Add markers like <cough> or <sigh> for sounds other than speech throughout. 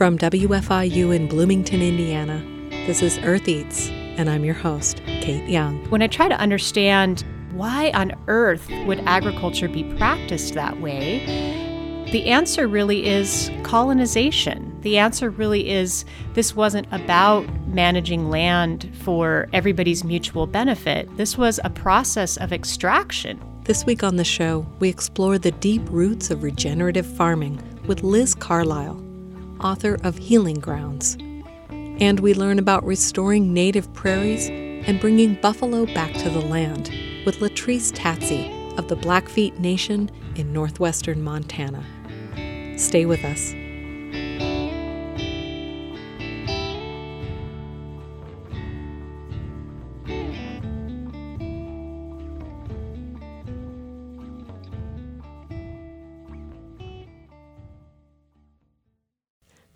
From WFIU in Bloomington, Indiana, this is Earth Eats, and I'm your host, Kate Young. When I try to understand why on earth would agriculture be practiced that way, the answer really is colonization. The answer really is this wasn't about managing land for everybody's mutual benefit. This was a process of extraction. This week on the show, we explore the deep roots of regenerative farming with Liz Carlisle, author of Healing Grounds. And we learn about restoring native prairies and bringing buffalo back to the land with Latrice Tatsey of the Blackfeet Nation in northwestern Montana. Stay with us.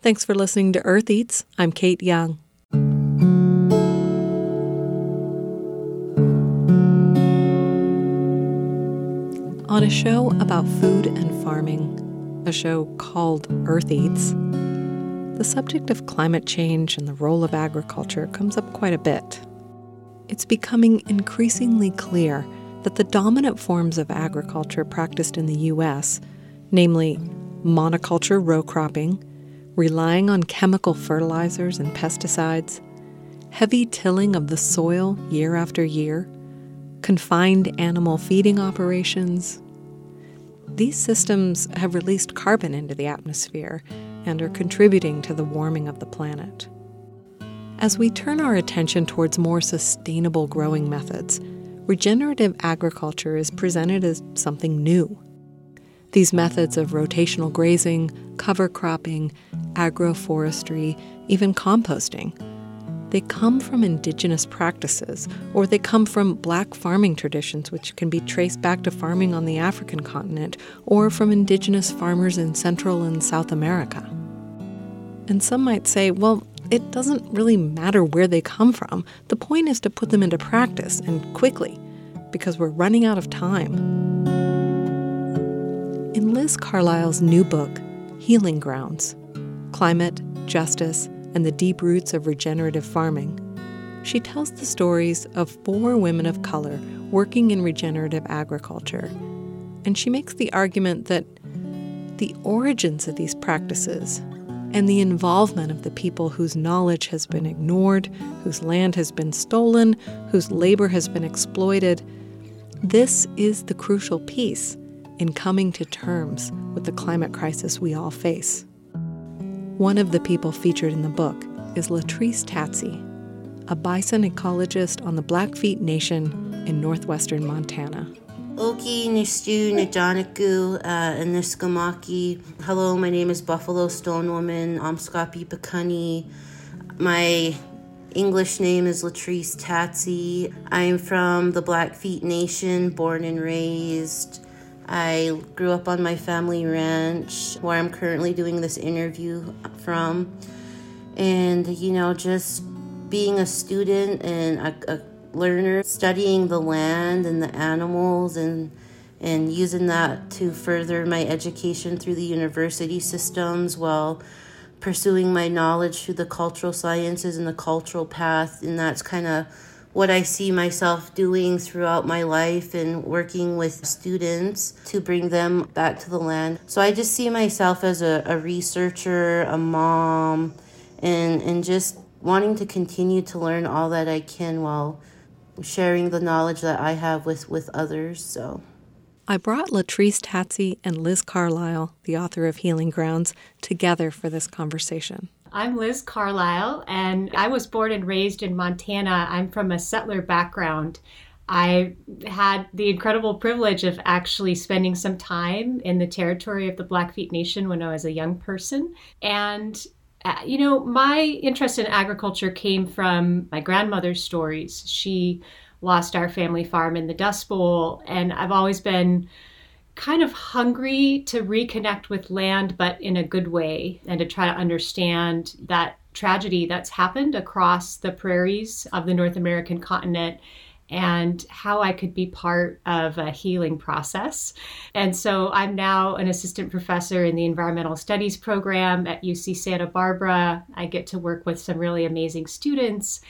Thanks for listening to Earth Eats. I'm Kate Young. On a show about food and farming, a show called Earth Eats, the subject of climate change and the role of agriculture comes up quite a bit. It's becoming increasingly clear that the dominant forms of agriculture practiced in the U.S., namely monoculture row cropping, relying on chemical fertilizers and pesticides, heavy tilling of the soil year after year, confined animal feeding operations. These systems have released carbon into the atmosphere and are contributing to the warming of the planet. As we turn our attention towards more sustainable growing methods, regenerative agriculture is presented as something new. These methods of rotational grazing, cover cropping, agroforestry, even composting, they come from indigenous practices, or they come from black farming traditions, which can be traced back to farming on the African continent, or from indigenous farmers in Central and South America. And some might say, well, it doesn't really matter where they come from. The point is to put them into practice and quickly, because we're running out of time. In Liz Carlisle's new book, Healing Grounds Climate, Justice, and the Deep Roots of Regenerative Farming, she tells the stories of four women of color working in regenerative agriculture. And she makes the argument that the origins of these practices and the involvement of the people whose knowledge has been ignored, whose land has been stolen, whose labor has been exploited, this is the crucial piece in coming to terms with the climate crisis we all face. One of the people featured in the book is Latrice Tatsey, a bison ecologist on the Blackfeet Nation in northwestern Montana. Oki, Nistu, Nijanaku, uh, and Niskamaki. Hello, my name is Buffalo Stone Woman, Amskapi Pakani. My English name is Latrice Tatsey. I am from the Blackfeet Nation, born and raised. I grew up on my family ranch where I'm currently doing this interview from. And, you know, just being a student and a, a learner, studying the land and the animals and and using that to further my education through the university systems while pursuing my knowledge through the cultural sciences and the cultural path and that's kind of what I see myself doing throughout my life and working with students to bring them back to the land. So I just see myself as a, a researcher, a mom, and, and just wanting to continue to learn all that I can while sharing the knowledge that I have with, with others. So I brought Latrice Tatsey and Liz Carlisle, the author of Healing Grounds, together for this conversation. I'm Liz Carlisle, and I was born and raised in Montana. I'm from a settler background. I had the incredible privilege of actually spending some time in the territory of the Blackfeet Nation when I was a young person. And, uh, you know, my interest in agriculture came from my grandmother's stories. She lost our family farm in the Dust Bowl, and I've always been kind of hungry to reconnect with land, but in a good way, and to try to understand that tragedy that's happened across the prairies of the North American continent and how I could be part of a healing process. And so I'm now an assistant professor in the environmental studies program at UC Santa Barbara. I get to work with some really amazing students.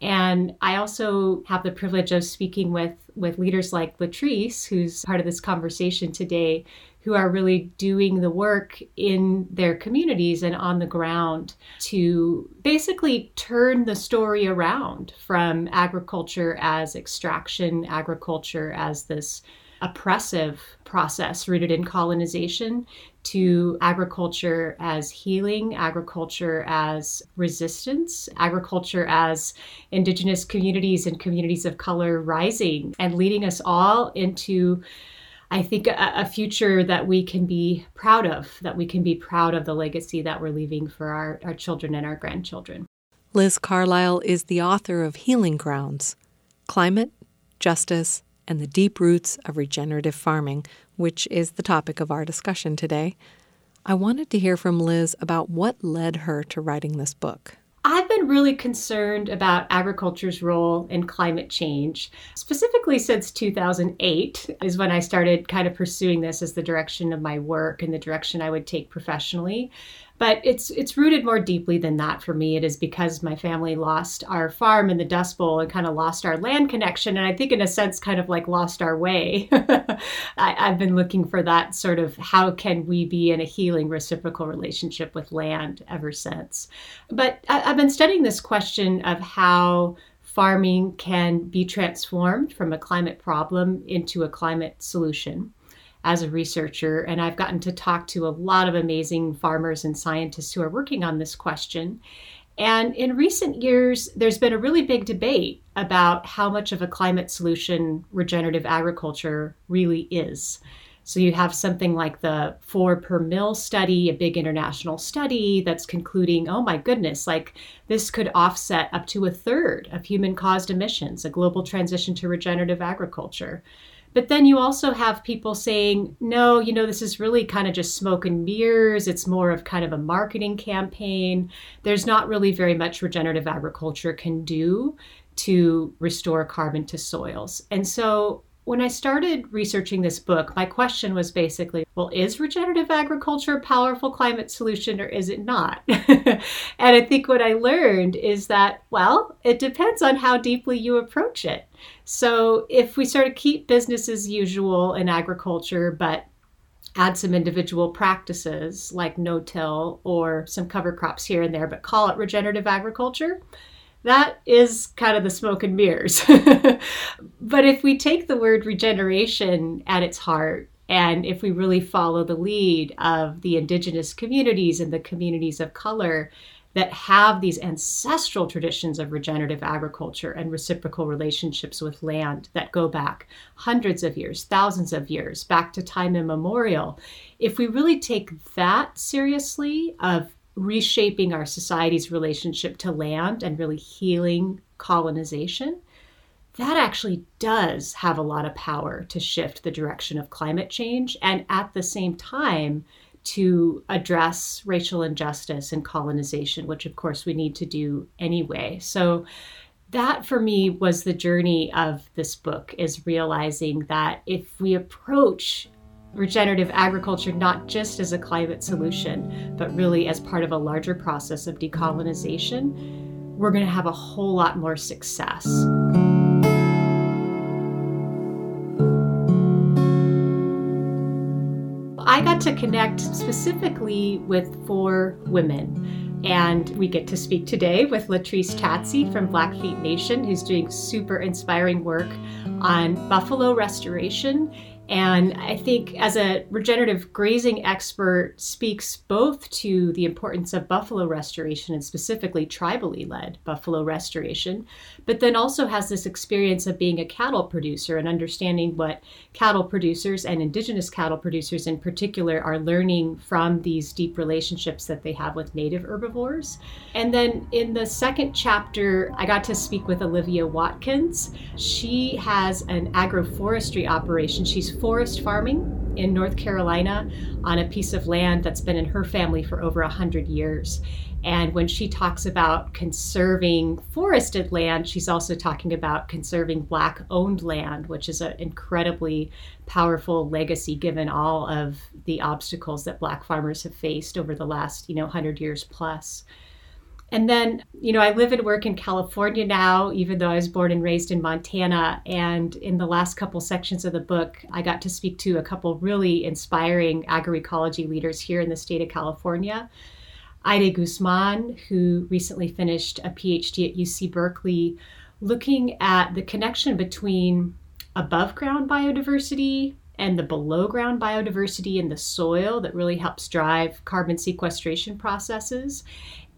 And I also have the privilege of speaking with, with leaders like Latrice, who's part of this conversation today, who are really doing the work in their communities and on the ground to basically turn the story around from agriculture as extraction, agriculture as this oppressive process rooted in colonization to agriculture as healing, agriculture as resistance, agriculture as indigenous communities and communities of color rising and leading us all into I think a, future that we can be proud of, that we can be proud of the legacy that we're leaving for our, our children and our grandchildren. Liz Carlisle is the author of Healing Grounds Climate, Justice, and the Deep Roots of Regenerative Farming, which is the topic of our discussion today. I wanted to hear from Liz about what led her to writing this book. I've been really concerned about agriculture's role in climate change, specifically since 2008 is when I started kind of pursuing this as the direction of my work and the direction I would take professionally but it's it's rooted more deeply than that for me. It is because my family lost our farm in the Dust Bowl and kind of lost our land connection, and I think in a sense, kind of like lost our way. <laughs> I, I've been looking for that sort of how can we be in a healing reciprocal relationship with land ever since. But I, I've been studying this question of how farming can be transformed from a climate problem into a climate solution as a researcher, and I've gotten to talk to a lot of amazing farmers and scientists who are working on this question. And in recent years, there's been a really big debate about how much of a climate solution regenerative agriculture really is. So you have something like the four per mill study, a big international study that's concluding, oh my goodness, like this could offset up to a third of human caused emissions, a global transition to regenerative agriculture. But then you also have people saying, no, you know, this is really kind of just smoke and mirrors. It's more of kind of a marketing campaign. There's not really very much regenerative agriculture can do to restore carbon to soils. And so when I started researching this book, my question was basically, well, is regenerative agriculture a powerful climate solution or is it not? <laughs> and I think what I learned is that, well, it depends on how deeply you approach it. So if we sort of keep business as usual in agriculture, but add some individual practices like no-till or some cover crops here and there, but call it regenerative agriculture, that is kind of the smoke and mirrors. <laughs> but if we take the word regeneration at its heart, and if we really follow the lead of the indigenous communities and the communities of color, that have these ancestral traditions of regenerative agriculture and reciprocal relationships with land that go back hundreds of years, thousands of years, back to time immemorial. If we really take that seriously, of reshaping our society's relationship to land and really healing colonization, that actually does have a lot of power to shift the direction of climate change. And at the same time, to address racial injustice and colonization, which of course we need to do anyway. So that for me was the journey of this book is realizing that if we approach regenerative agriculture not just as a climate solution, but really as part of a larger process of decolonization, we're going to have a whole lot more success. I got to connect specifically with four women. And we get to speak today with Latrice Tatsey from Blackfeet Nation, who's doing super inspiring work on buffalo restoration and I think as a regenerative grazing expert speaks both to the importance of buffalo restoration and specifically tribally led buffalo restoration, but then also has this experience of being a cattle producer and understanding what cattle producers and indigenous cattle producers in particular are learning from these deep relationships that they have with native herbivores. And then in the second chapter, I got to speak with Olivia Watkins. She has an agroforestry operation. She's forest farming in North Carolina on a piece of land that's been in her family for over 100 years. And when she talks about conserving forested land, she's also talking about conserving Black owned land, which is an incredibly powerful legacy given all of the obstacles that Black farmers have faced over the last, you know, 100 years plus. And then, you know, I live and work in California now, even though I was born and raised in Montana. And in the last couple sections of the book, I got to speak to a couple really inspiring agroecology leaders here in the state of California. Aidee Guzman, who recently finished a PhD at UC Berkeley, looking at the connection between above ground biodiversity and the below ground biodiversity in the soil that really helps drive carbon sequestration processes.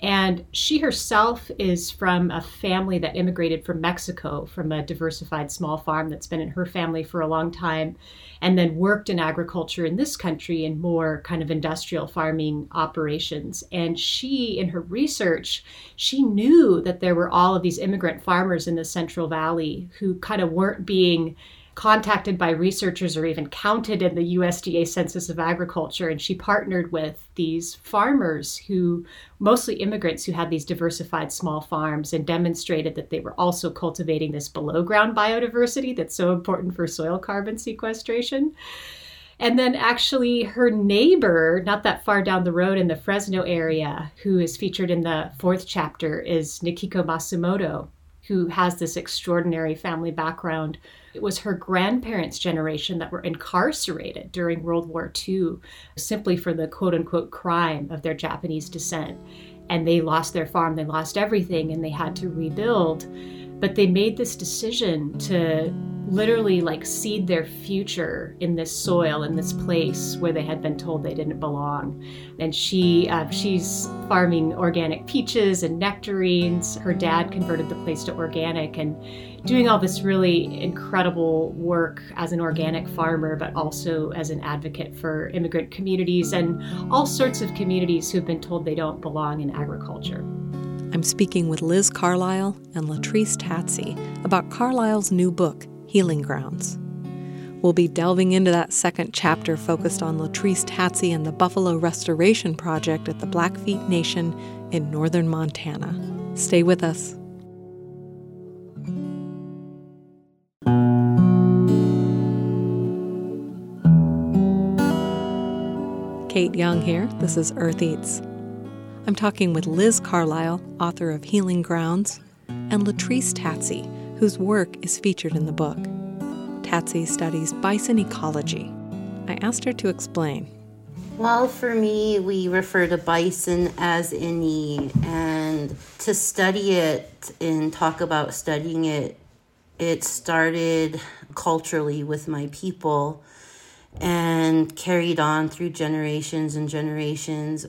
And she herself is from a family that immigrated from Mexico from a diversified small farm that's been in her family for a long time, and then worked in agriculture in this country in more kind of industrial farming operations. And she, in her research, she knew that there were all of these immigrant farmers in the Central Valley who kind of weren't being contacted by researchers or even counted in the USDA Census of Agriculture. And she partnered with these farmers who, mostly immigrants, who had these diversified small farms and demonstrated that they were also cultivating this below ground biodiversity that's so important for soil carbon sequestration. And then, actually, her neighbor, not that far down the road in the Fresno area, who is featured in the fourth chapter, is Nikiko Masumoto, who has this extraordinary family background it was her grandparents' generation that were incarcerated during World War II simply for the quote unquote crime of their Japanese descent. And they lost their farm, they lost everything, and they had to rebuild. But they made this decision to literally like seed their future in this soil in this place where they had been told they didn't belong and she uh, she's farming organic peaches and nectarines her dad converted the place to organic and doing all this really incredible work as an organic farmer, but also as an advocate for immigrant communities and all sorts of communities who've been told they don't belong in agriculture. I'm speaking with Liz Carlisle and Latrice Tatsey about Carlisle's new book, Healing Grounds. We'll be delving into that second chapter focused on Latrice Tatsey and the Buffalo Restoration Project at the Blackfeet Nation in northern Montana. Stay with us. Kate Young here. This is Earth Eats. I'm talking with Liz Carlisle, author of Healing Grounds, and Latrice Tatsey, whose work is featured in the book. Tatsey studies bison ecology. I asked her to explain. Well, for me, we refer to bison as ini, and to study it and talk about studying it, it started culturally with my people and carried on through generations and generations.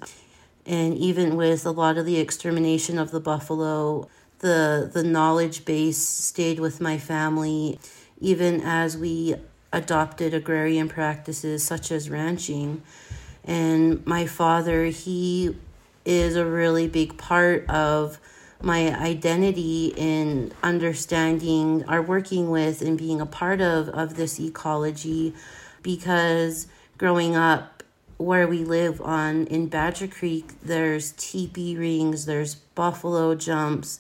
And even with a lot of the extermination of the buffalo, the the knowledge base stayed with my family even as we adopted agrarian practices such as ranching. And my father, he is a really big part of my identity in understanding, are working with, and being a part of, of this ecology because growing up where we live on in Badger Creek, there's teepee rings, there's buffalo jumps,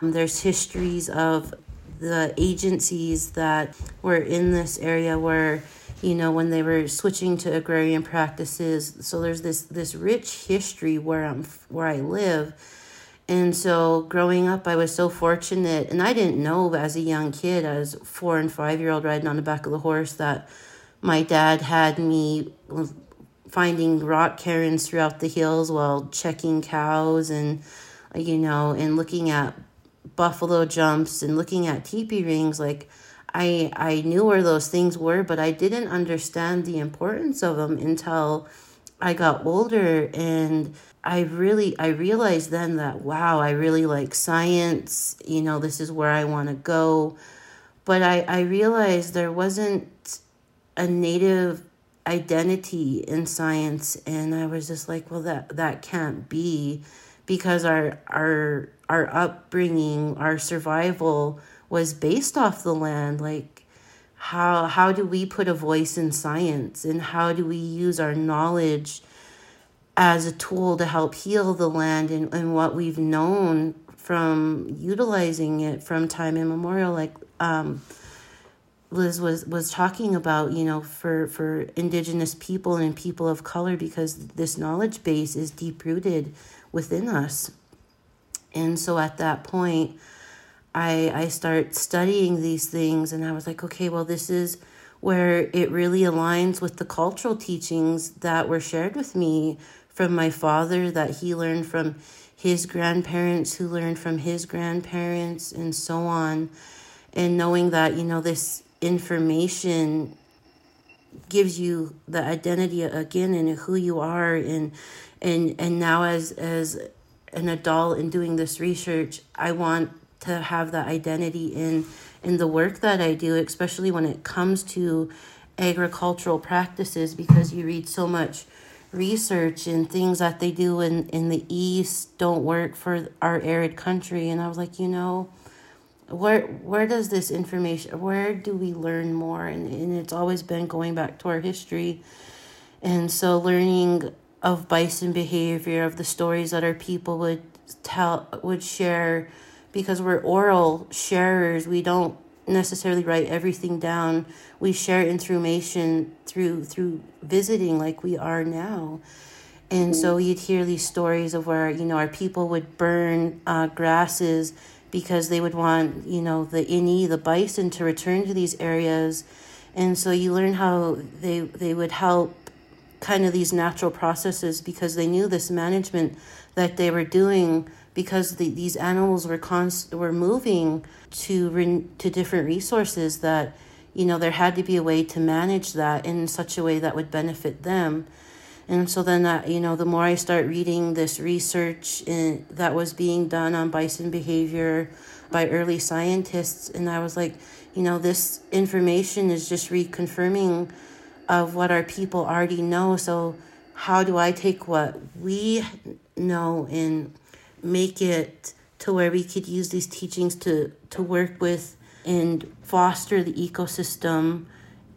um, there's histories of the agencies that were in this area where you know when they were switching to agrarian practices. So there's this this rich history where I'm where I live. And so growing up I was so fortunate and I didn't know as a young kid as 4 and 5 year old riding on the back of the horse that my dad had me finding rock cairns throughout the hills while checking cows and you know and looking at buffalo jumps and looking at teepee rings. Like I I knew where those things were but I didn't understand the importance of them until I got older. And I really I realized then that wow I really like science. You know this is where I want to go. But I I realized there wasn't a native identity in science and I was just like well that that can't be because our our our upbringing our survival was based off the land. Like how how do we put a voice in science and how do we use our knowledge as a tool to help heal the land and, and what we've known from utilizing it from time immemorial? Like um, Liz was was talking about, you know, for for indigenous people and people of color because this knowledge base is deep rooted within us. And so at that point, I I start studying these things and I was like, okay, well this is where it really aligns with the cultural teachings that were shared with me from my father that he learned from his grandparents who learned from his grandparents and so on and knowing that you know this information gives you the identity again and who you are and and and now as as an adult in doing this research i want to have that identity in in the work that i do especially when it comes to agricultural practices because you read so much research and things that they do in in the east don't work for our arid country. And i was like you know where where does this information where do we learn more? And, and it's always been going back to our history. And so learning of bison behavior of the stories that our people would tell would share because we're oral sharers we don't necessarily write everything down. We share information through through visiting like we are now. And so you'd hear these stories of where you know our people would burn uh, grasses because they would want, you know, the ini, the bison to return to these areas. And so you learn how they they would help kind of these natural processes because they knew this management that they were doing because the, these animals were const, were moving to re, to different resources that you know there had to be a way to manage that in such a way that would benefit them and so then that you know the more i start reading this research in, that was being done on bison behavior by early scientists and i was like you know this information is just reconfirming of what our people already know. So how do i take what we know and make it to where we could use these teachings to to work with and foster the ecosystem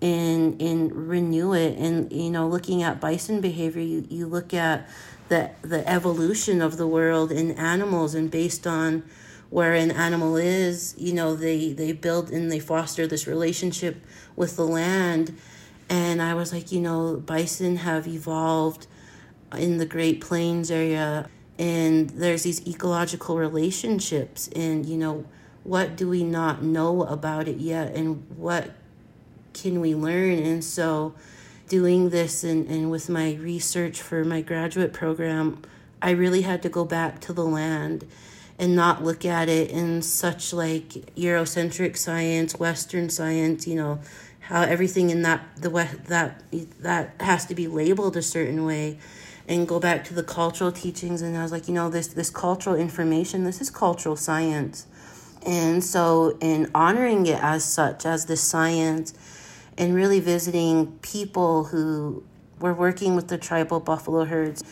and and renew it. And you know looking at bison behavior you, you look at the the evolution of the world in animals and based on where an animal is you know they they build and they foster this relationship with the land. And i was like you know bison have evolved in the great plains area and there's these ecological relationships. And you know what do we not know about it yet? And what can we learn? And so, doing this and, and with my research for my graduate program, I really had to go back to the land and not look at it in such like Eurocentric science, Western science, you know, how everything in that the West that that has to be labeled a certain way and go back to the cultural teachings and I was like, you know, this this cultural information, this is cultural science. And so in honoring it as such as this science and really visiting people who were working with the tribal buffalo herds.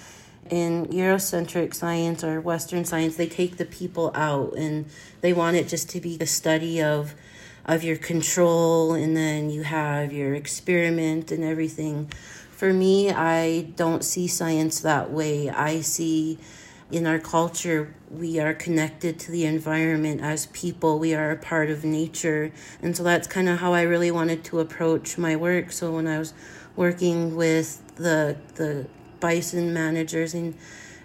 In Eurocentric science or Western science, they take the people out and they want it just to be a study of of your control and then you have your experiment and everything. For me, I don't see science that way. I see in our culture, we are connected to the environment as people. We are a part of nature. And so that's kind of how I really wanted to approach my work. So when I was working with the the bison managers and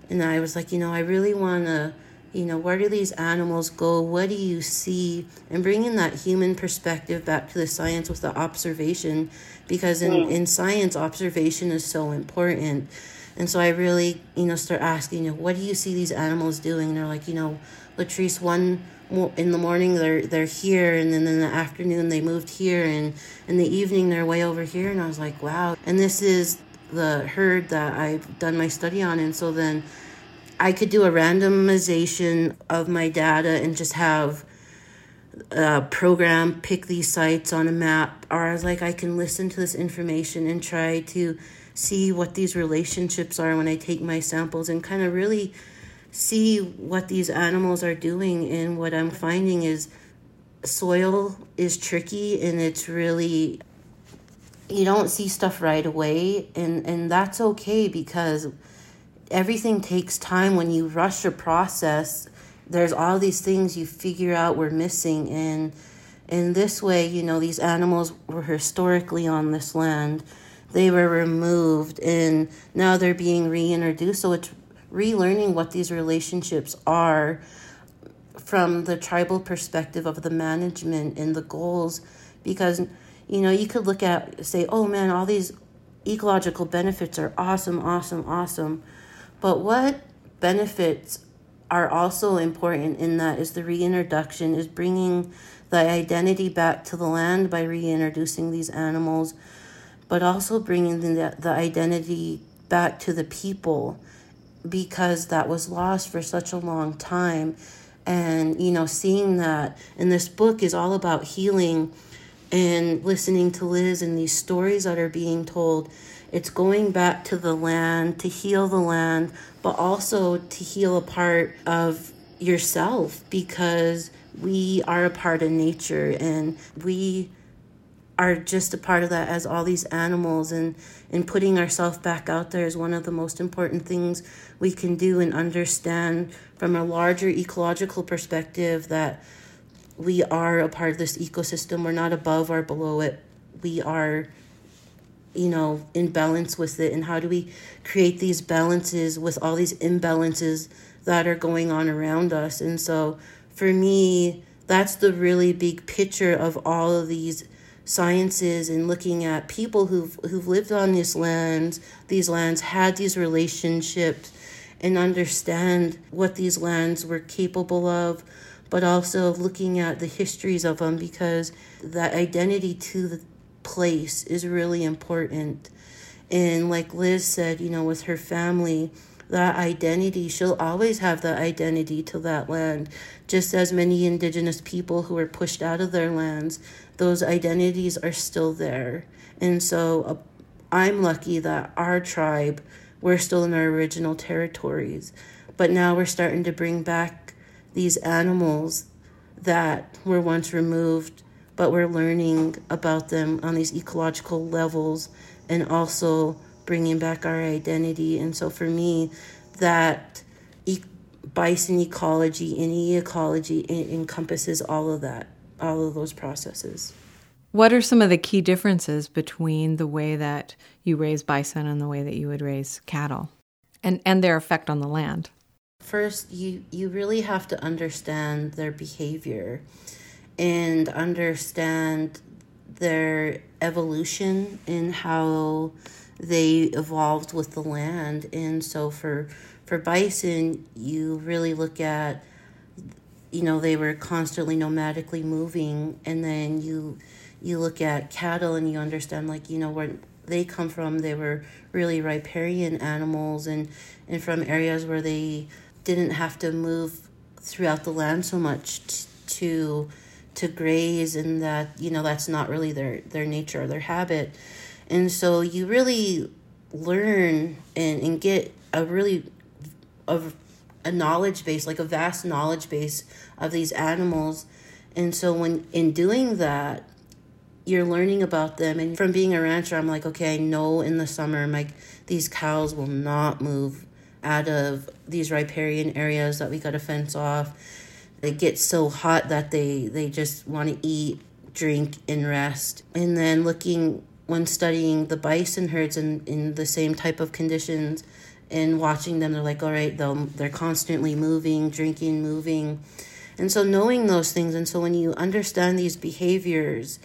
and I was like, you know, I really want to you know, where do these animals go? What do you see? And bringing that human perspective back to the science with the observation, because in, mm. in science, observation is so important. And so I really, you know, start asking, you know, what do you see these animals doing? And they're like, you know, Latrice, one in the morning they're they're here, and then in the afternoon they moved here, and in the evening they're way over here. And I was like, wow. And this is the herd that I've done my study on, and so then I could do a randomization of my data and just have a program pick these sites on a map, or I was like, I can listen to this information and try to see what these relationships are when I take my samples and kind of really see what these animals are doing. And what I'm finding is soil is tricky and it's really you don't see stuff right away. And and that's okay because everything takes time. When you rush a process there's all these things you figure out we're missing. And in this way you know these animals were historically on this land they were removed and now they're being reintroduced. So it's relearning what these relationships are from the tribal perspective of the management and the goals. Because you know you could look at say oh man all these ecological benefits are awesome awesome awesome. But what benefits are also important in that is the reintroduction is bringing the identity back to the land by reintroducing these animals but also bringing the, the identity back to the people because that was lost for such a long time. And you know seeing that and this book is all about healing and listening to liz and these stories that are being told. It's going back to the land to heal the land but also to heal a part of yourself because we are a part of nature and we are just a part of that as all these animals and and putting ourselves back out there is one of the most important things we can do and understand from a larger ecological perspective that we are a part of this ecosystem. We're not above or below it. We are you know in balance with it. And how do we create these balances with all these imbalances that are going on around us? And so for me that's the really big picture of all of these sciences and looking at people who've who've lived on these lands, these lands had these relationships and understand what these lands were capable of, but also looking at the histories of them because that identity to the place is really important. And like Liz said, you know, with her family, that identity, she'll always have that identity to that land, just as many indigenous people who were pushed out of their lands those identities are still there. And so uh, I'm lucky that our tribe, we're still in our original territories. But now we're starting to bring back these animals that were once removed, but we're learning about them on these ecological levels and also bringing back our identity. And so for me, that e- bison ecology and e ecology encompasses all of that all of those processes. What are some of the key differences between the way that you raise bison and the way that you would raise cattle and, and their effect on the land? First, you, you really have to understand their behavior and understand their evolution and how they evolved with the land. And so for for bison, you really look at you know they were constantly nomadically moving and then you you look at cattle and you understand like you know where they come from they were really riparian animals and and from areas where they didn't have to move throughout the land so much t- to to graze and that you know that's not really their their nature or their habit. And so you really learn and, and get a really a a knowledge base, like a vast knowledge base of these animals. And so when in doing that, you're learning about them. And from being a rancher i'm like okay i know in the summer my these cows will not move out of these riparian areas that we got to fence off. It gets so hot that they they just want to eat drink and rest. And then looking when studying the bison herds in, in the same type of conditions and watching them they're like all right they're constantly moving drinking moving and so knowing those things and so when you understand these behaviors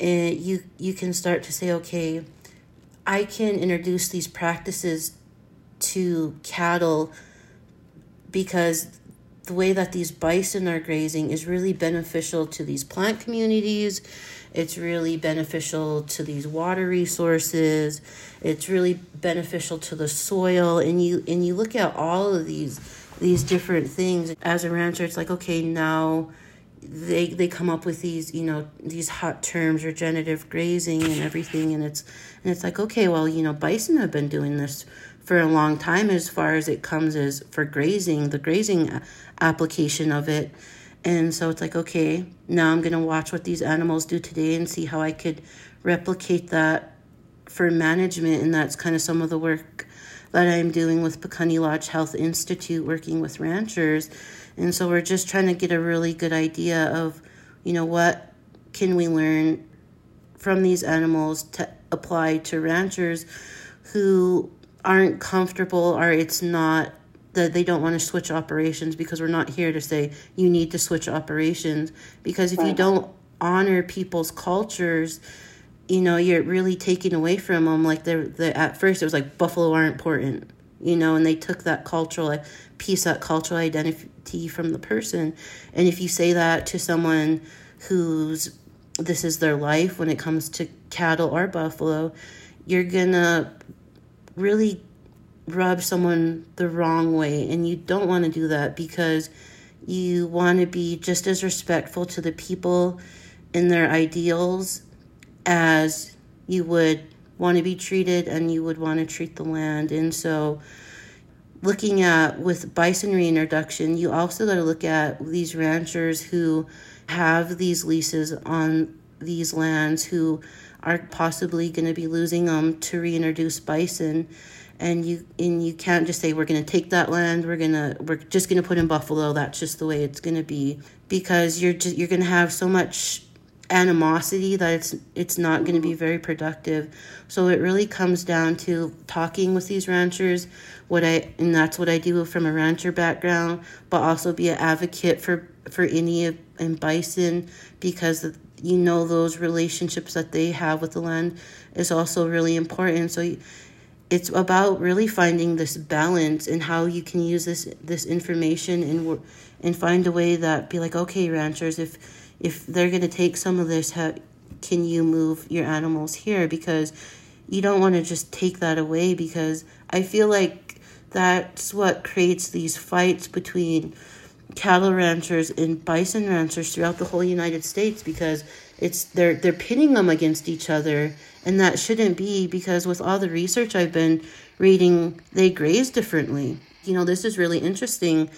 eh, you you can start to say okay i can introduce these practices to cattle because the way that these bison are grazing is really beneficial to these plant communities it's really beneficial to these water resources. It's really beneficial to the soil. And you and you look at all of these these different things as a rancher. It's like okay now they they come up with these you know these hot terms regenerative grazing and everything and it's and it's like okay well you know bison have been doing this for a long time as far as it comes as for grazing the grazing application of it And so it's like, okay, now I'm going to watch what these animals do today and see how I could replicate that for management. And that's kind of some of the work that I'm doing with Piikani Lodge Health Institute, working with ranchers. And so we're just trying to get a really good idea of, you know, what can we learn from these animals to apply to ranchers who aren't comfortable or it's not that they don't want to switch operations because we're not here to say you need to switch operations because if right. you don't honor people's cultures you know you're really taking away from them like they're, they're at first it was like buffalo aren't important you know and they took that cultural piece that cultural identity from the person and if you say that to someone who's this is their life when it comes to cattle or buffalo you're gonna really rub someone the wrong way. And you don't want to do that because you want to be just as respectful to the people and their ideals as you would want to be treated and you would want to treat the land. And so, looking at with bison reintroduction, you also got to look at these ranchers who have these leases on these lands who are possibly going to be losing them to reintroduce bison and you and you can't just say we're going to take that land we're going to we're just going to put in buffalo that's just the way it's going to be because you're just you're going to have so much animosity that it's it's not going to be mm-hmm. very productive. So it really comes down to talking with these ranchers what i and that's what i do from a rancher background but also be an advocate for for ini and bison because you know those relationships that they have with the land is also really important. So you, it's about really finding this balance and how you can use this this information and and find a way that be like okay ranchers if if they're going to take some of this how can you move your animals here because you don't want to just take that away because i feel like that's what creates these fights between cattle ranchers and bison ranchers throughout the whole united states because it's they're they're pitting them against each other and that shouldn't be because with all the research I've been reading they graze differently. You know, this is really interesting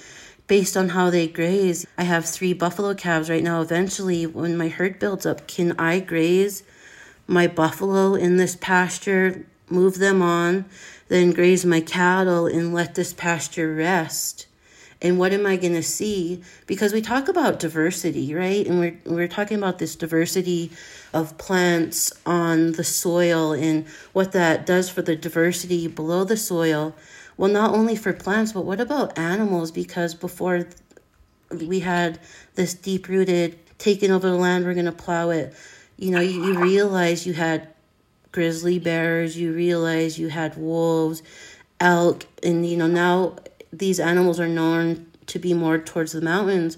based on how they graze. I have 3 buffalo calves right now. Eventually when my herd builds up, can I graze my buffalo in this pasture, move them on, then graze my cattle and let this pasture rest? and what am I going to see? Because we talk about diversity, right? And we're we're talking about this diversity of plants on the soil and what that does for the diversity below the soil. Well, not only for plants, but what about animals? Because before we had this deep rooted taking over the land, we're going to plow it. You know, you, you realize you had grizzly bears, you realize you had wolves, elk, and you know, now these animals are known to be more towards the mountains,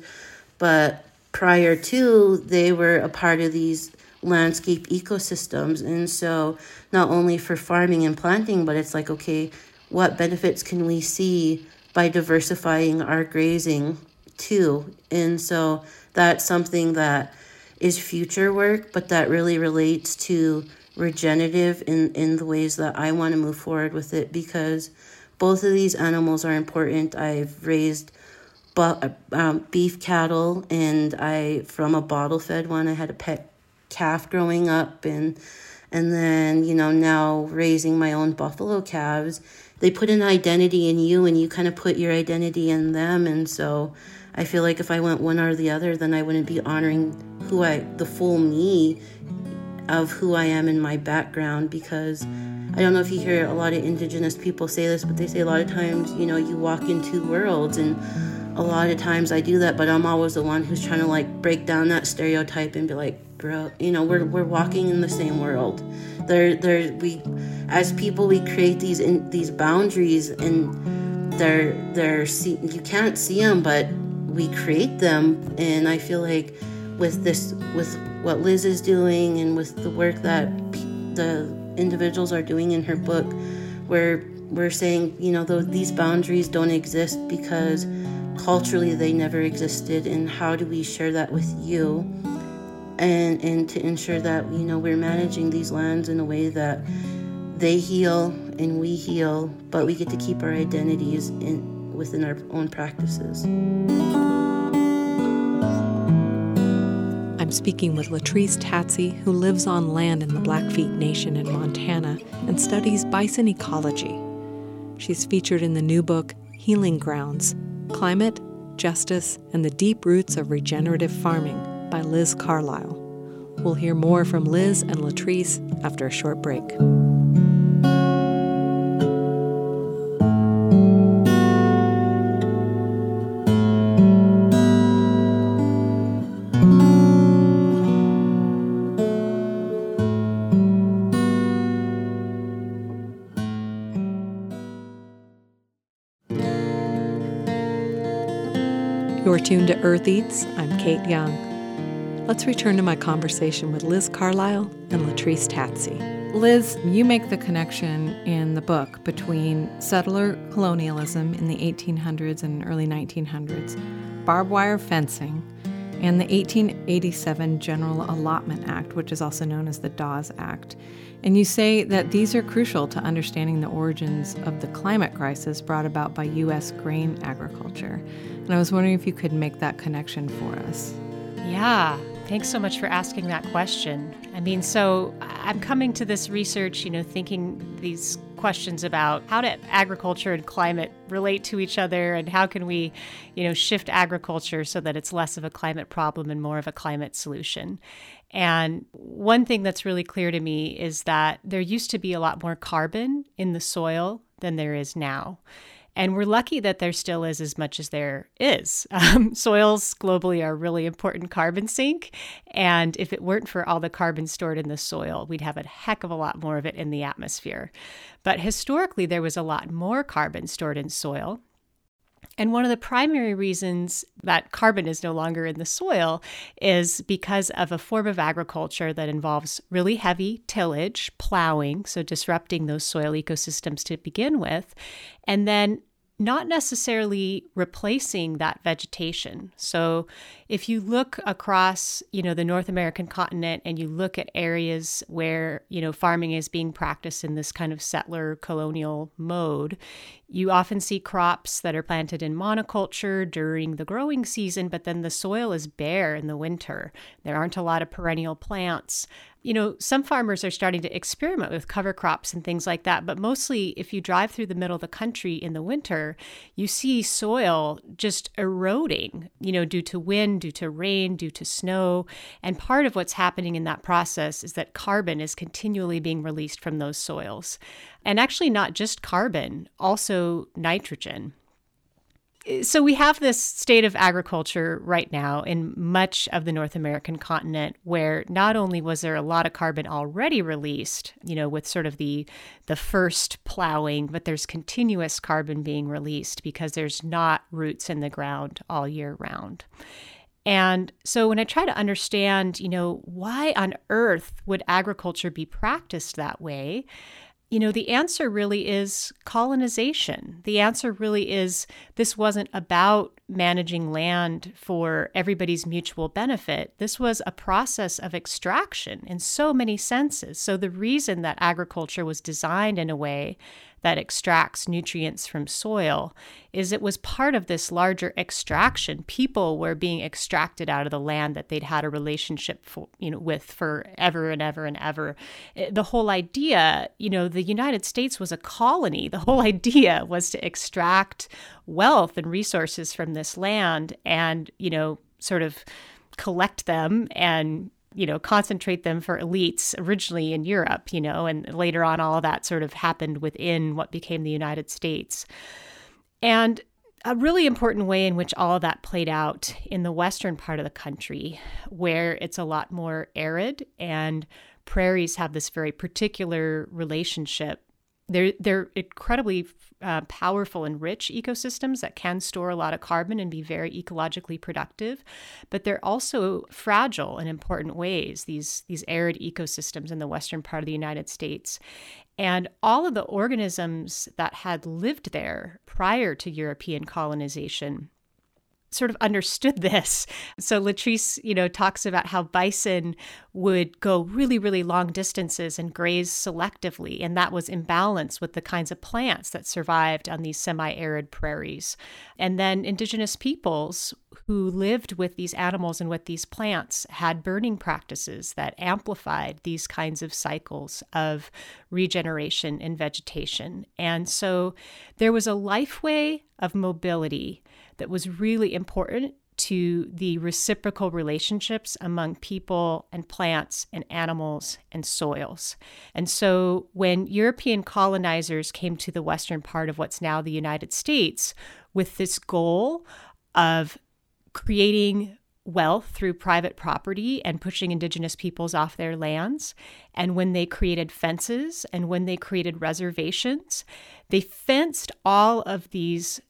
but prior to, they were a part of these landscape ecosystems. And so, not only for farming and planting, but it's like, okay, what benefits can we see by diversifying our grazing too? And so, that's something that is future work, but that really relates to regenerative in, in the ways that I want to move forward with it because both of these animals are important. I've raised but, um, beef cattle, and I from a bottle fed one. I had a pet calf growing up, and and then you know now raising my own buffalo calves. They put an identity in you, and you kind of put your identity in them, and so. I feel like if I went one or the other, then I wouldn't be honoring who I, the full me of who I am in my background because I don't know if you hear a lot of indigenous people say this, but they say a lot of times, you know, you walk in two worlds and a lot of times I do that, but I'm always the one who's trying to like break down that stereotype and be like, bro, you know, we're we're walking in the same world. There there we as people we create these in, these boundaries and they're they're see, you can't see them, but we create them and I feel like with this with what Liz is doing and with the work that the individuals are doing in her book where we're saying you know these boundaries don't exist because culturally they never existed and how do we share that with you and and to ensure that you know we're managing these lands in a way that they heal and we heal but we get to keep our identities in within our own practices I'm speaking with Latrice Tatsey, who lives on land in the Blackfeet Nation in Montana and studies bison ecology. She's featured in the new book, Healing Grounds Climate, Justice, and the Deep Roots of Regenerative Farming by Liz Carlisle. We'll hear more from Liz and Latrice after a short break. You're tuned to Earth Eats. I'm Kate Young. Let's return to my conversation with Liz Carlisle and Latrice Tatsey. Liz, you make the connection in the book between settler colonialism in the 1800s and early 1900s, barbed wire fencing, and the 1887 General Allotment Act, which is also known as the Dawes Act. And you say that these are crucial to understanding the origins of the climate crisis brought about by U.S. grain agriculture. And I was wondering if you could make that connection for us. Yeah, thanks so much for asking that question. I mean, so I'm coming to this research, you know, thinking these questions about how do agriculture and climate relate to each other and how can we, you know, shift agriculture so that it's less of a climate problem and more of a climate solution. And one thing that's really clear to me is that there used to be a lot more carbon in the soil than there is now. And we're lucky that there still is as much as there is. <laughs> Um, soils globally are a really important carbon sink. And if it weren't for all the carbon stored in the soil, we'd have a heck of a lot more of it in the atmosphere. But historically, there was a lot more carbon stored in soil. And one of the primary reasons that carbon is no longer in the soil is because of a form of agriculture that involves really heavy tillage, plowing, so disrupting those soil ecosystems to begin with, and then not necessarily replacing that vegetation. So if you look across, you know, the North American continent and you look at areas where, you know, farming is being practiced in this kind of settler colonial mode, you often see crops that are planted in monoculture during the growing season, but then the soil is bare in the winter. There aren't a lot of perennial plants you know, some farmers are starting to experiment with cover crops and things like that. But mostly, if you drive through the middle of the country in the winter, you see soil just eroding, you know, due to wind, due to rain, due to snow. And part of what's happening in that process is that carbon is continually being released from those soils. And actually, not just carbon, also nitrogen so we have this state of agriculture right now in much of the North American continent where not only was there a lot of carbon already released, you know, with sort of the the first plowing, but there's continuous carbon being released because there's not roots in the ground all year round. And so when I try to understand, you know, why on earth would agriculture be practiced that way? You know, the answer really is colonization. The answer really is this wasn't about managing land for everybody's mutual benefit. This was a process of extraction in so many senses. So, the reason that agriculture was designed in a way that extracts nutrients from soil is it was part of this larger extraction. People were being extracted out of the land that they'd had a relationship for, you know, with forever and ever and ever. Eh, the whole idea, you know, the United States was a colony. The whole <laughs> idea was to extract wealth and resources from this land and, you know, sort of collect them and you know, concentrate them for elites originally in Europe, you know, and later on all that sort of happened within what became the United States. And a really important way in which all of that played out in the western part of the country, where it's a lot more arid and prairies have this very particular relationship they're they're incredibly uh, powerful and rich ecosystems that can store a lot of carbon and be very ecologically productive, but they're also fragile in important ways. These these arid ecosystems in the western part of the United States, and all of the organisms that had lived there prior to European colonization sort of understood this. So Latrice, you know, talks about how bison would go really, really long distances and graze selectively, and that was in balance with the kinds of plants that survived on these semi-arid prairies. And then indigenous peoples who lived with these animals and with these plants had burning practices that amplified these kinds of cycles of regeneration in vegetation. And so there was a lifeway of mobility that was really important to the reciprocal relationships among people and plants and animals and soils. And so when European colonizers came to the western part of what's now the United States with this goal of creating wealth through private property and pushing indigenous peoples off their lands. And when they created fences and when they created reservations, they fenced all of these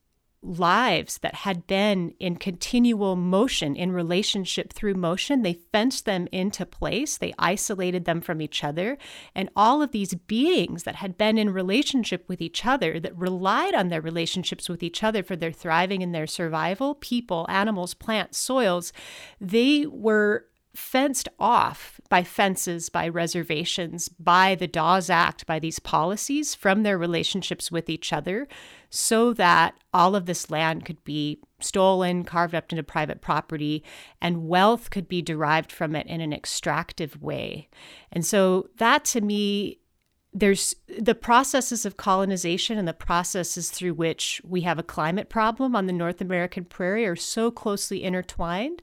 lives that had been in continual motion, in relationship through motion. They fenced them into place, they isolated them from each other. And all of these beings that had been in relationship with each other, that relied on their relationships with each other for their thriving and their survival people, animals, plants, soils they were fenced off by fences, by reservations, by the Dawes Act, by these policies from their relationships with each other, so that all of this land could be stolen, carved up into private property, and wealth could be derived from it in an extractive way. And so that to me, there's the processes of colonization and the processes through which we have a climate problem on the North American prairie are so closely intertwined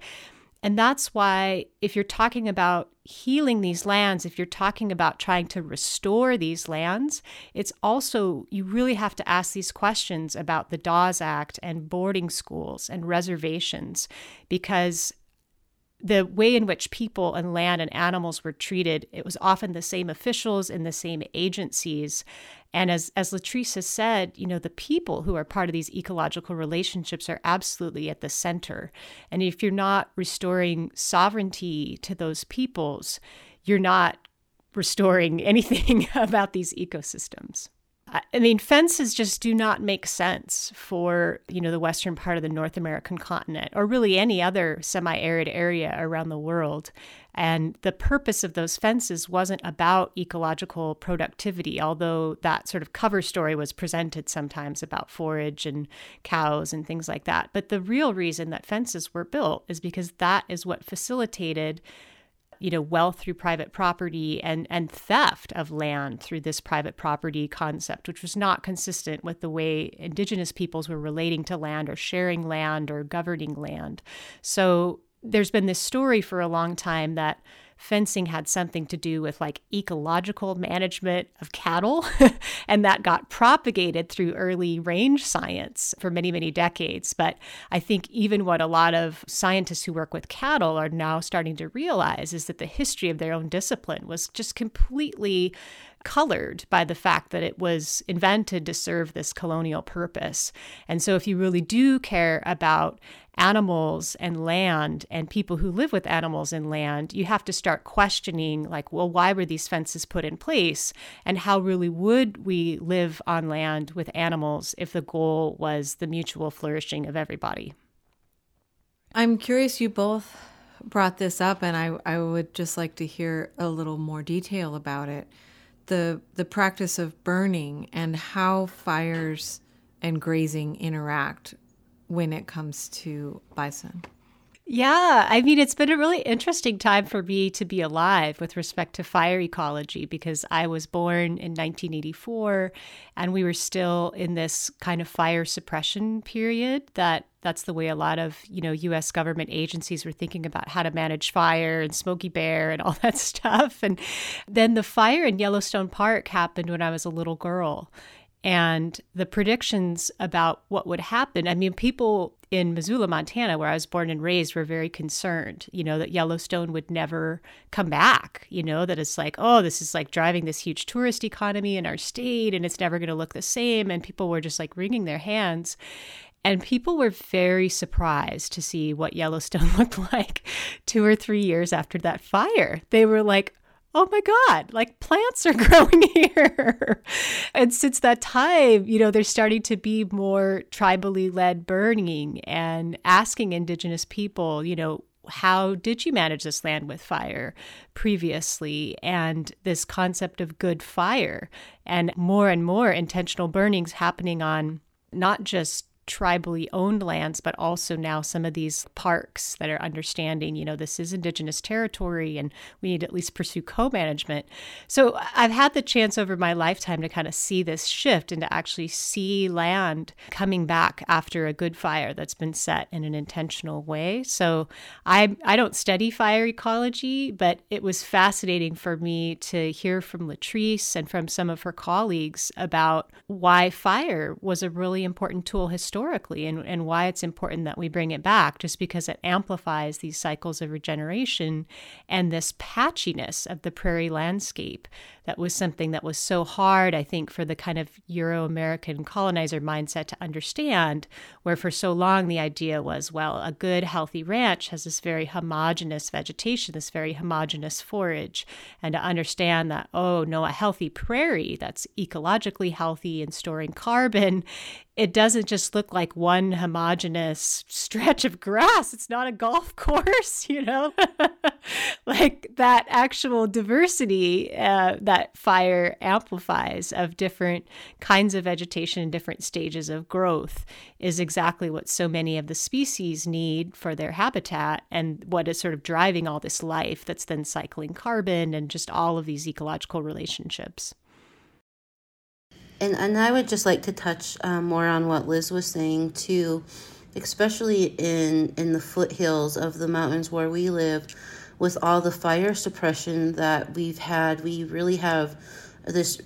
and that's why, if you're talking about healing these lands, if you're talking about trying to restore these lands, it's also, you really have to ask these questions about the Dawes Act and boarding schools and reservations, because the way in which people and land and animals were treated, it was often the same officials in the same agencies. And as, as Latrice has said, you know, the people who are part of these ecological relationships are absolutely at the center. And if you're not restoring sovereignty to those peoples, you're not restoring <laughs> anything about these ecosystems. I mean, fences just do not make sense for, you know, the western part of the North American continent or really any other semi-arid area around the world. And the purpose of those fences wasn't about ecological productivity, although that sort of cover story was presented sometimes about forage and cows and things like that. But the real reason that fences were built is because that is what facilitated you know wealth through private property and and theft of land through this private property concept which was not consistent with the way indigenous peoples were relating to land or sharing land or governing land. So there's been this story for a long time that fencing had something to do with like ecological management of cattle. <laughs> and that got propagated through early range science for many, many decades. But I think even what a lot of scientists who work with cattle are now starting to realize is that the history of their own discipline was just completely colored by the fact that it was invented to serve this colonial purpose. And so, if you really do care about animals and land and people who live with animals and land, you have to start questioning, like, well, why were these fences put in place? And how really would we live on land with animals if the goal was the mutual flourishing of everybody? I'm curious, you both brought this up, and I, I would just like to hear a little more detail about it the the practice of burning and how fires and grazing interact when it comes to bison. Yeah, I mean, it's been a really interesting time for me to be alive with respect to fire ecology because I was born in 1984 and we were still in this kind of fire suppression period that that's the way a lot of, you know, US government agencies were thinking about how to manage fire and Smokey Bear and all <laughs> that stuff. And then the fire in Yellowstone Park happened when I was a little girl and the predictions about what would happen. I mean, people in Missoula, Montana, where I was born and raised, were very concerned, you know, that Yellowstone would never come back, you know, that it's like, oh, this is like driving this huge tourist economy in our state and it's never going to look the same. And people were just like wringing their hands. And people were very surprised to see what Yellowstone <laughs> looked like two or three years after that fire. They were like, oh my God, like plants are <laughs> growing here. and since that time, you know, there's starting to be more tribally led burning and asking Indigenous people, you know, how did you manage this land with fire previously? And this concept of good fire and more and more intentional burnings happening on not just tribally owned lands, but also now some of these parks that are understanding, you know, this is indigenous territory and we need to at least pursue co management. So I've had the chance over my lifetime to kind of see this shift and to actually see land coming back after a good fire that's been set in an intentional way. So I, I don't study fire ecology, but it was fascinating for me to hear from Latrice and from some of her colleagues about why fire was a really important tool historically and, and why it's important that we bring it back, just because it amplifies these cycles of regeneration and this patchiness of the prairie landscape that was something that was so hard, I think, for the kind of Euro American colonizer mindset to understand, where for so long the idea was, well, a good, healthy ranch has this very homogenous vegetation, this very homogenous forage. And to understand that, oh, no, a healthy prairie that's ecologically healthy and storing carbon it doesn't just look like one homogenous stretch of grass. It's not a golf <laughs> course, you know? <laughs> like that actual diversity uh, that fire amplifies of different kinds of vegetation and different stages of growth is exactly what so many of the species need for their habitat and what is sort of driving all this life that's then cycling carbon and just all of these ecological relationships. And and I would just like to touch um, more on what Liz was saying too, especially in in the foothills of the mountains where we live, with all the fire suppression that we've had. We really have this.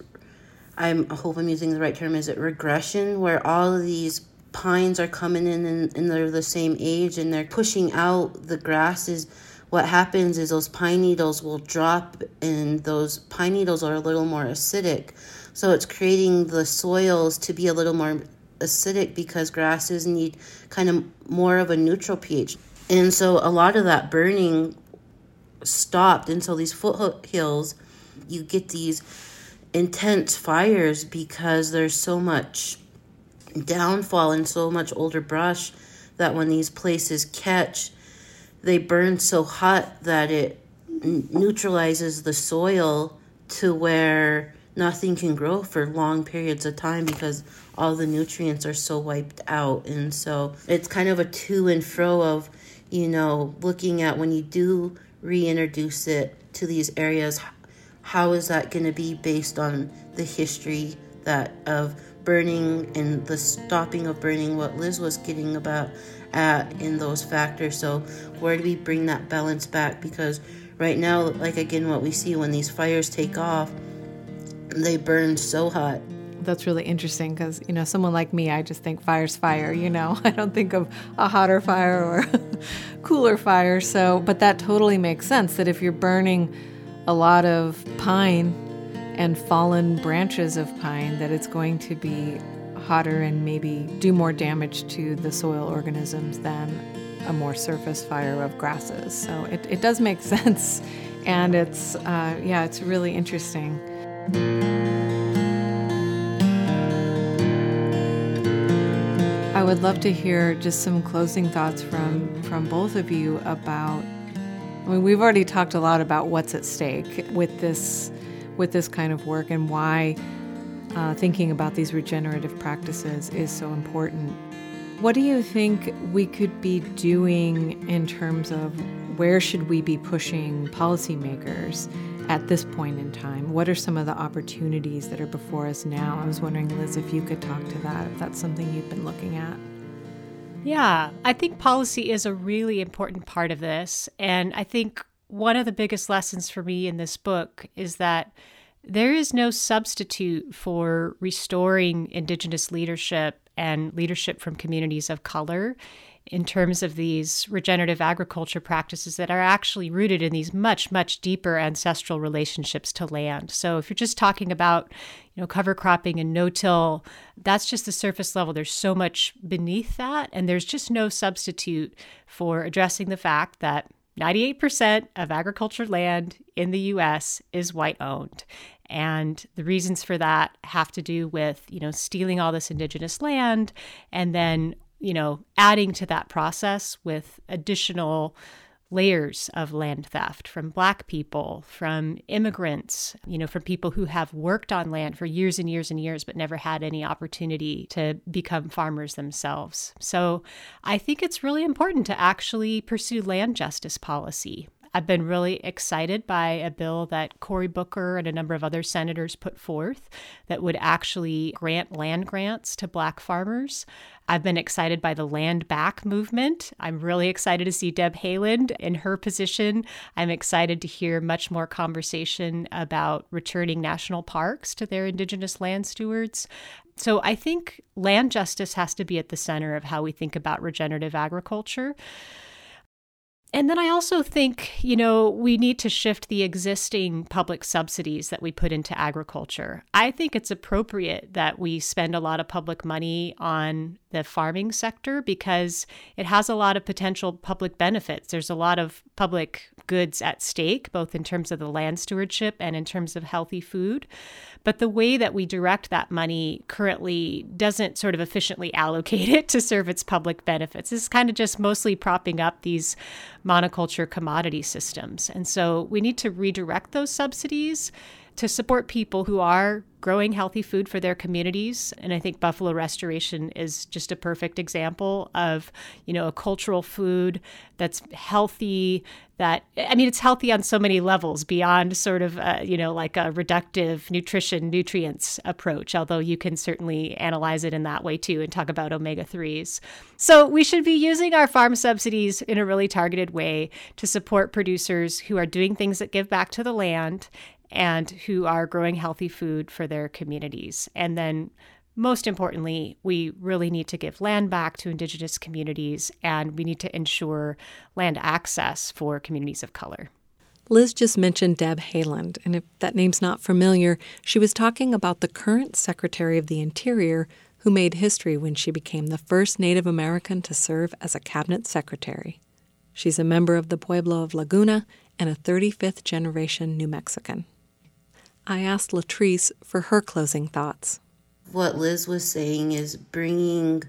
I'm, I hope I'm using the right term. Is it regression where all of these pines are coming in and, and they're the same age and they're pushing out the grasses what happens is those pine needles will drop and those pine needles are a little more acidic so it's creating the soils to be a little more acidic because grasses need kind of more of a neutral pH. And so a lot of that burning stopped. And so these foothills, you get these intense fires because there's so much downfall and so much older brush that when these places catch, they burn so hot that it neutralizes the soil to where nothing can grow for long periods of time because all the nutrients are so wiped out. And so it's kind of a to and fro of, you know, looking at when you do reintroduce it to these areas, how is that going to be based on the history that of burning and the stopping of burning what Liz was getting about at in those factors. So where do we bring that balance back? Because right now, like again, what we see when these fires take off, they burn so hot. That's really interesting because, you know, someone like me, I just think fire's fire, you know. <laughs> I don't think of a hotter fire or <laughs> cooler fire. So, but that totally makes sense that if you're burning a lot of pine and fallen branches of pine, that it's going to be hotter and maybe do more damage to the soil organisms than a more surface fire of grasses. So it, it does make <laughs> sense. And it's, uh, yeah, it's really interesting. I would love to hear just some closing thoughts from from both of you about I mean we've already talked a lot about what's at stake with this with this kind of work and why uh, thinking about these regenerative practices is so important. What do you think we could be doing in terms of where should we be pushing policymakers at this point in time? What are some of the opportunities that are before us now? I was wondering, Liz, if you could talk to that, if that's something you've been looking at. Yeah, I think policy is a really important part of this. And I think one of the biggest lessons for me in this book is that there is no substitute for restoring Indigenous leadership and leadership from communities of color in terms of these regenerative agriculture practices that are actually rooted in these much much deeper ancestral relationships to land. So if you're just talking about, you know, cover cropping and no-till, that's just the surface level. There's so much beneath that and there's just no substitute for addressing the fact that 98% of agriculture land in the US is white owned. And the reasons for that have to do with, you know, stealing all this indigenous land and then you know, adding to that process with additional layers of land theft from black people, from immigrants, you know, from people who have worked on land for years and years and years but never had any opportunity to become farmers themselves. So I think it's really important to actually pursue land justice policy. I've been really excited by a bill that Cory Booker and a number of other senators put forth that would actually grant land grants to black farmers. I've been excited by the land back movement. I'm really excited to see Deb Haaland in her position. I'm excited to hear much more conversation about returning national parks to their indigenous land stewards. So I think land justice has to be at the center of how we think about regenerative agriculture. And then I also think, you know, we need to shift the existing public subsidies that we put into agriculture. I think it's appropriate that we spend a lot of public money on the farming sector because it has a lot of potential public benefits. There's a lot of public goods at stake, both in terms of the land stewardship and in terms of healthy food. But the way that we direct that money currently doesn't sort of efficiently <laughs> allocate it to serve its public benefits. It's kind of just mostly propping up these monoculture commodity systems. And so we need to redirect those subsidies to support people who are growing healthy food for their communities. And i think buffalo restoration is just a perfect example of you know a cultural food that's healthy that i mean it's healthy on so many levels beyond sort of uh, you know like a reductive nutrition nutrients approach although you can certainly analyze it in that way too and talk about omega-3s so we should be using our farm subsidies in a really targeted way to support producers who are doing things that give back to the land and who are growing healthy food for their communities. And then, most importantly, we really need to give land back to Indigenous communities and we need to ensure land access for communities of color. Liz just mentioned Deb Haaland, and if that name's not familiar, she was talking about the current Secretary of the Interior who made history when she became the first Native American to serve as a cabinet secretary. She's a member of the Pueblo of Laguna and a 35th generation New Mexican. I asked Latrice for her closing thoughts. What Liz was saying is bringing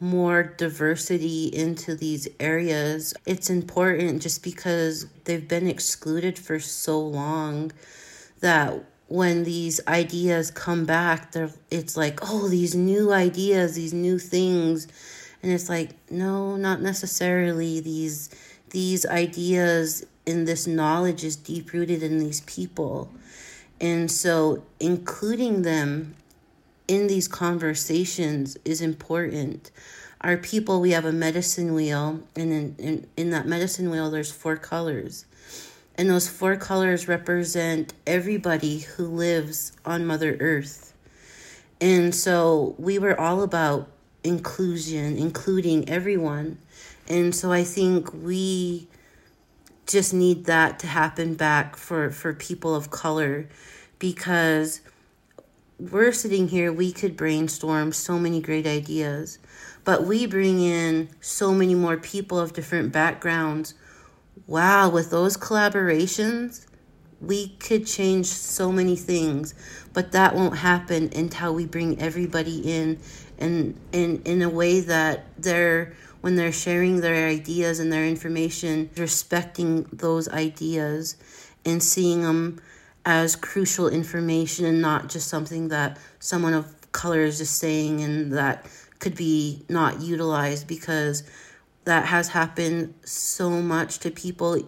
more diversity into these areas. It's important just because they've been excluded for so long that when these ideas come back, they're, it's like, oh, these new ideas, these new things. And it's like, no, not necessarily. These these ideas and this knowledge is deep rooted in these people. And so, including them in these conversations is important. Our people, we have a medicine wheel, and in, in, in that medicine wheel, there's four colors. And those four colors represent everybody who lives on Mother Earth. And so we were all about inclusion, including everyone. And so I think we just need that to happen back for, for people of color because we're sitting here, we could brainstorm so many great ideas, but we bring in so many more people of different backgrounds. Wow, with those collaborations, we could change so many things, but that won't happen until we bring everybody in and in in a way that they're when they're sharing their ideas and their information, respecting those ideas and seeing them as crucial information and not just something that someone of color is just saying and that could be not utilized because that has happened so much to people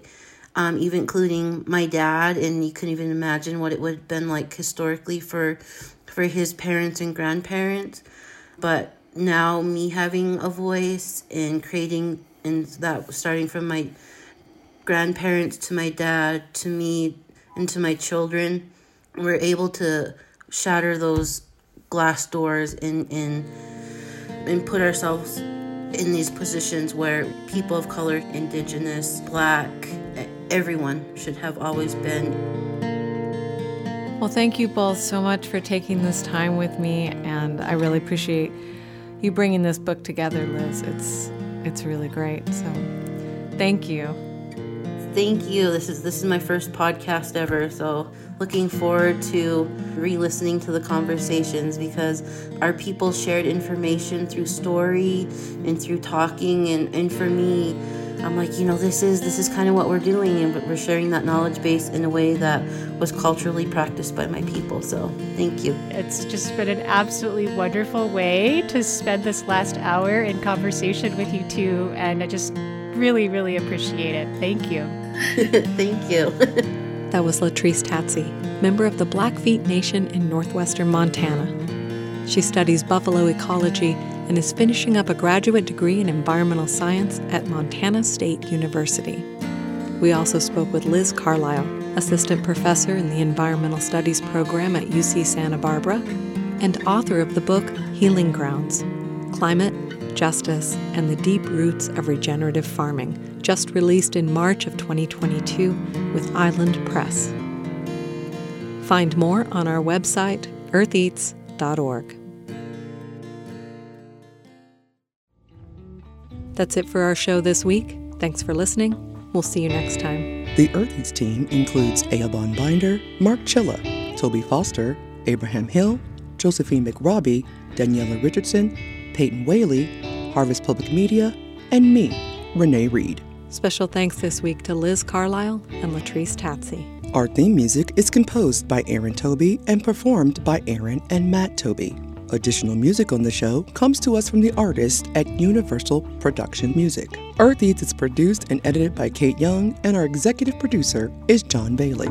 um, even including my dad and you couldn't even imagine what it would have been like historically for for his parents and grandparents. But now me having a voice and creating and that starting from my grandparents to my dad to me and to my children we're able to shatter those glass doors and and and put ourselves in these positions where people of color indigenous black everyone should have always been. Well thank you both so much for taking this time with me and i really appreciate you bringing this book together, Liz. It's it's really great. So, thank you. Thank you. This is this is my first podcast ever, so looking forward to re-listening to the conversations because our people shared information through story and through talking and, and for me I'm like, you know, this is this is kind of what we're doing, and we're sharing that knowledge base in a way that was culturally practiced by my people. So thank you. It's just been an absolutely wonderful way to spend this last hour in conversation with you two, and I just really, really appreciate it. Thank you. <laughs> thank you. <laughs> that was Latrice Tatsey, member of the Blackfeet Nation in northwestern Montana. She studies buffalo ecology and is finishing up a graduate degree in environmental science at Montana State University. We also spoke with Liz Carlisle, assistant professor in the environmental studies program at UC Santa Barbara and author of the book Healing Grounds Climate, Justice, and the Deep Roots of Regenerative Farming, just released in March of 2022 with Island Press. Find more on our website, eartheats.org. That's it for our show this week. Thanks for listening. We'll see you next time. The Earth Eats team includes Eoban Binder, Mark Chilla, Toby Foster, Abraham Hill, Josephine McRobbie, Daniela Richardson, Peyton Whaley, Harvest Public Media, and me, Renee Reed. Special thanks this week to Liz Carlisle and Latrice Tatsey. Our theme music is composed by Aaron Toby and performed by Aaron and Matt Toby. Additional music on the show comes to us from the artist at Universal Production Music. Earth Eats is produced and edited by Kate Young, and our executive producer is John Bailey.